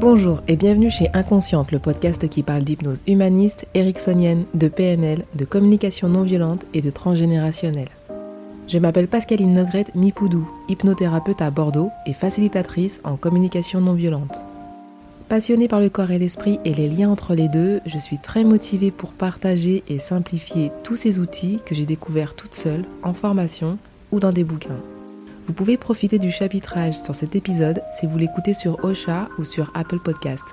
Bonjour et bienvenue chez Inconsciente, le podcast qui parle d'hypnose humaniste, ericksonienne, de PNL, de communication non violente et de transgénérationnel. Je m'appelle Pascaline Nogrette Mipoudou, hypnothérapeute à Bordeaux et facilitatrice en communication non violente. Passionnée par le corps et l'esprit et les liens entre les deux, je suis très motivée pour partager et simplifier tous ces outils que j'ai découverts toute seule en formation ou dans des bouquins. Vous pouvez profiter du chapitrage sur cet épisode si vous l'écoutez sur Ocha ou sur Apple Podcast.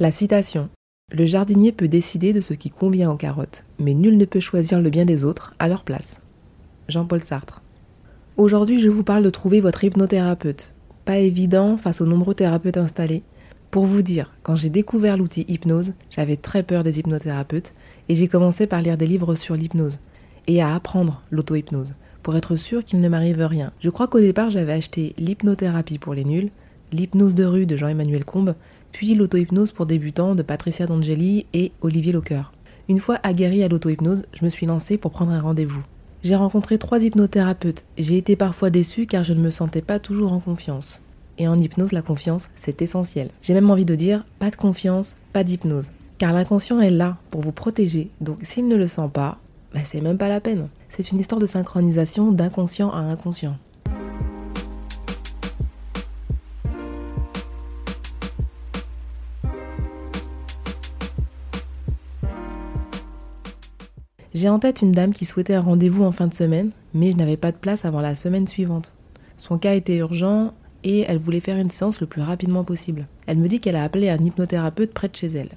La citation. Le jardinier peut décider de ce qui convient aux carottes, mais nul ne peut choisir le bien des autres à leur place. Jean-Paul Sartre. Aujourd'hui, je vous parle de trouver votre hypnothérapeute. Pas évident face aux nombreux thérapeutes installés. Pour vous dire, quand j'ai découvert l'outil hypnose, j'avais très peur des hypnothérapeutes et j'ai commencé par lire des livres sur l'hypnose et à apprendre l'auto-hypnose pour être sûr qu'il ne m'arrive rien. Je crois qu'au départ, j'avais acheté l'hypnothérapie pour les nuls, l'hypnose de rue de Jean-Emmanuel Combe, puis l'auto-hypnose pour débutants de Patricia D'Angeli et Olivier Locker. Une fois aguerri à l'auto-hypnose, je me suis lancée pour prendre un rendez-vous. J'ai rencontré trois hypnothérapeutes. J'ai été parfois déçue car je ne me sentais pas toujours en confiance. Et en hypnose, la confiance, c'est essentiel. J'ai même envie de dire, pas de confiance, pas d'hypnose. Car l'inconscient est là pour vous protéger. Donc s'il ne le sent pas, bah, c'est même pas la peine. C'est une histoire de synchronisation d'inconscient à inconscient. J'ai en tête une dame qui souhaitait un rendez-vous en fin de semaine, mais je n'avais pas de place avant la semaine suivante. Son cas était urgent et elle voulait faire une séance le plus rapidement possible. Elle me dit qu'elle a appelé un hypnothérapeute près de chez elle.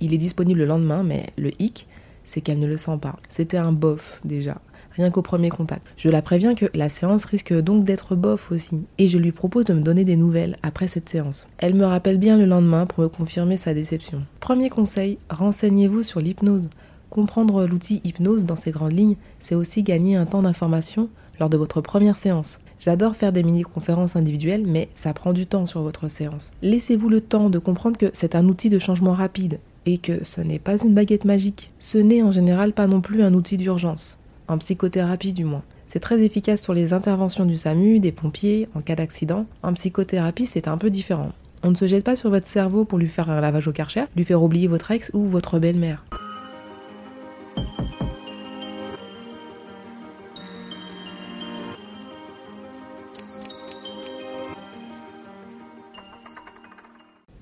Il est disponible le lendemain, mais le hic, c'est qu'elle ne le sent pas. C'était un bof déjà rien qu'au premier contact. Je la préviens que la séance risque donc d'être bof aussi, et je lui propose de me donner des nouvelles après cette séance. Elle me rappelle bien le lendemain pour me confirmer sa déception. Premier conseil, renseignez-vous sur l'hypnose. Comprendre l'outil hypnose dans ses grandes lignes, c'est aussi gagner un temps d'information lors de votre première séance. J'adore faire des mini-conférences individuelles, mais ça prend du temps sur votre séance. Laissez-vous le temps de comprendre que c'est un outil de changement rapide et que ce n'est pas une baguette magique. Ce n'est en général pas non plus un outil d'urgence en psychothérapie du moins. C'est très efficace sur les interventions du SAMU, des pompiers, en cas d'accident. En psychothérapie, c'est un peu différent. On ne se jette pas sur votre cerveau pour lui faire un lavage au karcher, lui faire oublier votre ex ou votre belle-mère.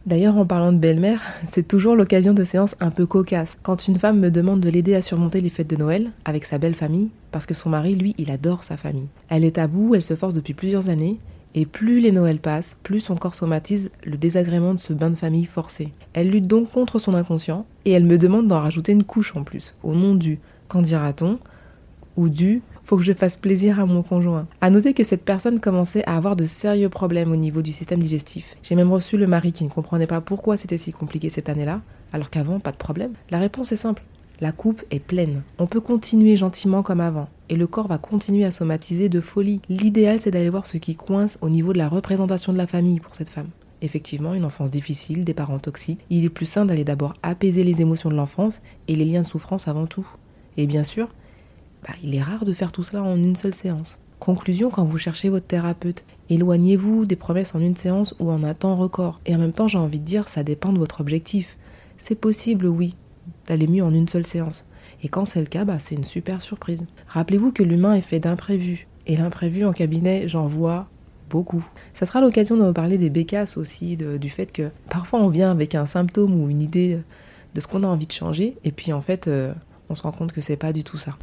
D'ailleurs, en parlant de belle-mère, c'est toujours l'occasion de séances un peu cocasses. Quand une femme me demande de l'aider à surmonter les fêtes de Noël avec sa belle famille, parce que son mari, lui, il adore sa famille. Elle est à bout, elle se force depuis plusieurs années, et plus les Noëls passent, plus son corps somatise le désagrément de ce bain de famille forcé. Elle lutte donc contre son inconscient, et elle me demande d'en rajouter une couche en plus, au nom du qu'en dira-t-on? Ou du que je fasse plaisir à mon conjoint. À noter que cette personne commençait à avoir de sérieux problèmes au niveau du système digestif. J'ai même reçu le mari qui ne comprenait pas pourquoi c'était si compliqué cette année-là, alors qu'avant, pas de problème. La réponse est simple. La coupe est pleine. On peut continuer gentiment comme avant. Et le corps va continuer à somatiser de folie. L'idéal, c'est d'aller voir ce qui coince au niveau de la représentation de la famille pour cette femme. Effectivement, une enfance difficile, des parents toxiques. Il est plus sain d'aller d'abord apaiser les émotions de l'enfance et les liens de souffrance avant tout. Et bien sûr, bah, il est rare de faire tout cela en une seule séance. Conclusion, quand vous cherchez votre thérapeute, éloignez-vous des promesses en une séance ou en un temps record. Et en même temps, j'ai envie de dire, ça dépend de votre objectif. C'est possible, oui, d'aller mieux en une seule séance. Et quand c'est le cas, bah, c'est une super surprise. Rappelez-vous que l'humain est fait d'imprévus. Et l'imprévu en cabinet, j'en vois beaucoup. Ça sera l'occasion de parler des bécasses aussi, du fait que parfois on vient avec un symptôme ou une idée de ce qu'on a envie de changer, et puis en fait, euh, on se rend compte que c'est pas du tout ça.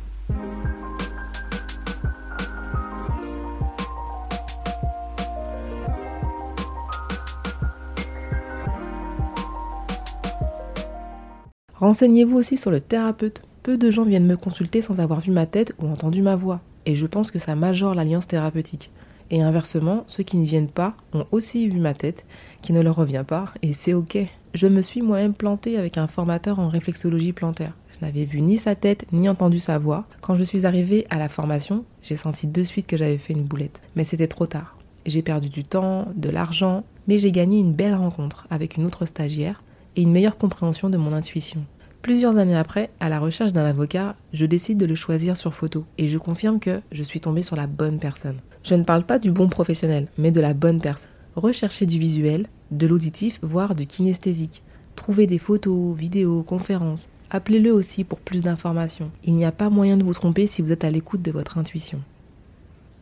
Renseignez-vous aussi sur le thérapeute. Peu de gens viennent me consulter sans avoir vu ma tête ou entendu ma voix, et je pense que ça majore l'alliance thérapeutique. Et inversement, ceux qui ne viennent pas ont aussi vu ma tête, qui ne leur revient pas, et c'est ok. Je me suis moi-même plantée avec un formateur en réflexologie plantaire. Je n'avais vu ni sa tête ni entendu sa voix. Quand je suis arrivée à la formation, j'ai senti de suite que j'avais fait une boulette. Mais c'était trop tard. J'ai perdu du temps, de l'argent, mais j'ai gagné une belle rencontre avec une autre stagiaire et une meilleure compréhension de mon intuition. Plusieurs années après, à la recherche d'un avocat, je décide de le choisir sur photo et je confirme que je suis tombée sur la bonne personne. Je ne parle pas du bon professionnel, mais de la bonne personne. Recherchez du visuel, de l'auditif, voire du kinesthésique. Trouvez des photos, vidéos, conférences. Appelez-le aussi pour plus d'informations. Il n'y a pas moyen de vous tromper si vous êtes à l'écoute de votre intuition.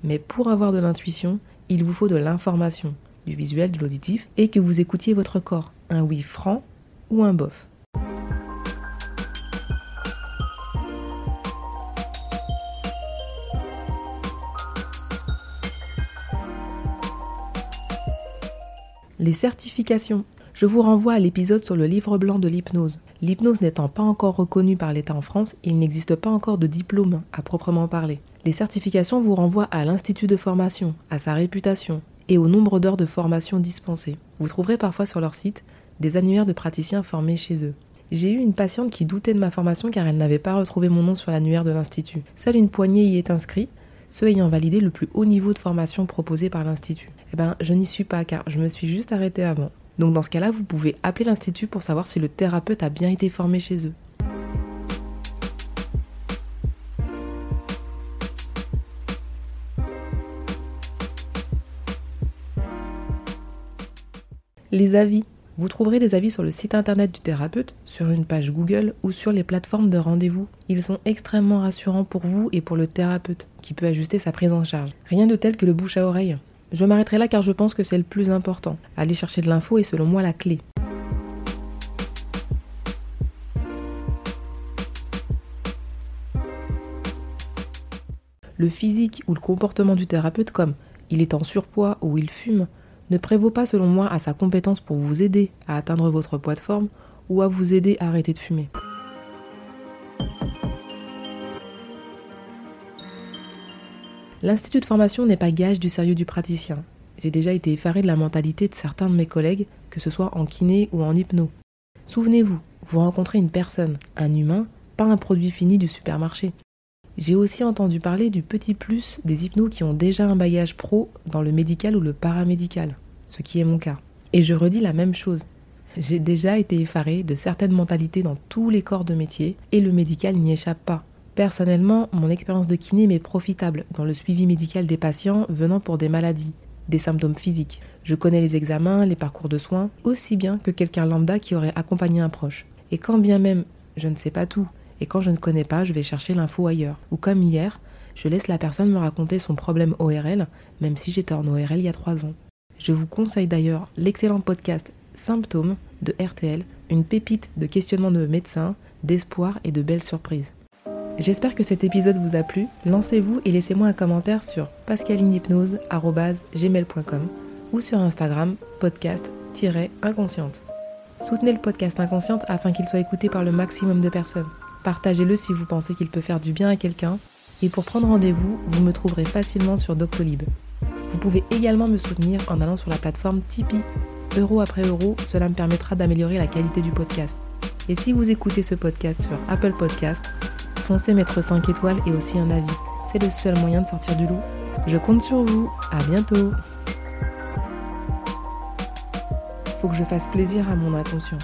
Mais pour avoir de l'intuition, il vous faut de l'information, du visuel, de l'auditif, et que vous écoutiez votre corps, un oui franc ou un bof. Les certifications. Je vous renvoie à l'épisode sur le livre blanc de l'hypnose. L'hypnose n'étant pas encore reconnue par l'État en France, il n'existe pas encore de diplôme à proprement parler. Les certifications vous renvoient à l'institut de formation, à sa réputation et au nombre d'heures de formation dispensées. Vous trouverez parfois sur leur site des annuaires de praticiens formés chez eux. J'ai eu une patiente qui doutait de ma formation car elle n'avait pas retrouvé mon nom sur l'annuaire de l'Institut. Seule une poignée y est inscrite, ceux ayant validé le plus haut niveau de formation proposé par l'Institut. Eh ben, je n'y suis pas car je me suis juste arrêtée avant. Donc dans ce cas-là, vous pouvez appeler l'Institut pour savoir si le thérapeute a bien été formé chez eux. Les avis. Vous trouverez des avis sur le site internet du thérapeute, sur une page Google ou sur les plateformes de rendez-vous. Ils sont extrêmement rassurants pour vous et pour le thérapeute, qui peut ajuster sa prise en charge. Rien de tel que le bouche à oreille. Je m'arrêterai là car je pense que c'est le plus important. Aller chercher de l'info est selon moi la clé. Le physique ou le comportement du thérapeute comme il est en surpoids ou il fume ne prévaut pas selon moi à sa compétence pour vous aider à atteindre votre poids de forme ou à vous aider à arrêter de fumer. L'institut de formation n'est pas gage du sérieux du praticien. J'ai déjà été effaré de la mentalité de certains de mes collègues, que ce soit en kiné ou en hypno. Souvenez-vous, vous rencontrez une personne, un humain, pas un produit fini du supermarché. J'ai aussi entendu parler du petit plus des hypnos qui ont déjà un bagage pro dans le médical ou le paramédical, ce qui est mon cas. Et je redis la même chose. J'ai déjà été effaré de certaines mentalités dans tous les corps de métier et le médical n'y échappe pas. Personnellement, mon expérience de kiné m'est profitable dans le suivi médical des patients venant pour des maladies, des symptômes physiques. Je connais les examens, les parcours de soins, aussi bien que quelqu'un lambda qui aurait accompagné un proche. Et quand bien même je ne sais pas tout, et quand je ne connais pas, je vais chercher l'info ailleurs. Ou comme hier, je laisse la personne me raconter son problème ORL, même si j'étais en ORL il y a trois ans. Je vous conseille d'ailleurs l'excellent podcast Symptômes de RTL, une pépite de questionnement de médecins, d'espoir et de belles surprises. J'espère que cet épisode vous a plu. Lancez-vous et laissez-moi un commentaire sur pascalinehypnose.gmail.com ou sur Instagram podcast-inconsciente. Soutenez le podcast Inconsciente afin qu'il soit écouté par le maximum de personnes. Partagez-le si vous pensez qu'il peut faire du bien à quelqu'un. Et pour prendre rendez-vous, vous me trouverez facilement sur Doctolib. Vous pouvez également me soutenir en allant sur la plateforme Tipeee. Euro après euro, cela me permettra d'améliorer la qualité du podcast. Et si vous écoutez ce podcast sur Apple Podcast, foncez mettre 5 étoiles et aussi un avis. C'est le seul moyen de sortir du lot. Je compte sur vous. À bientôt. Faut que je fasse plaisir à mon inconscient.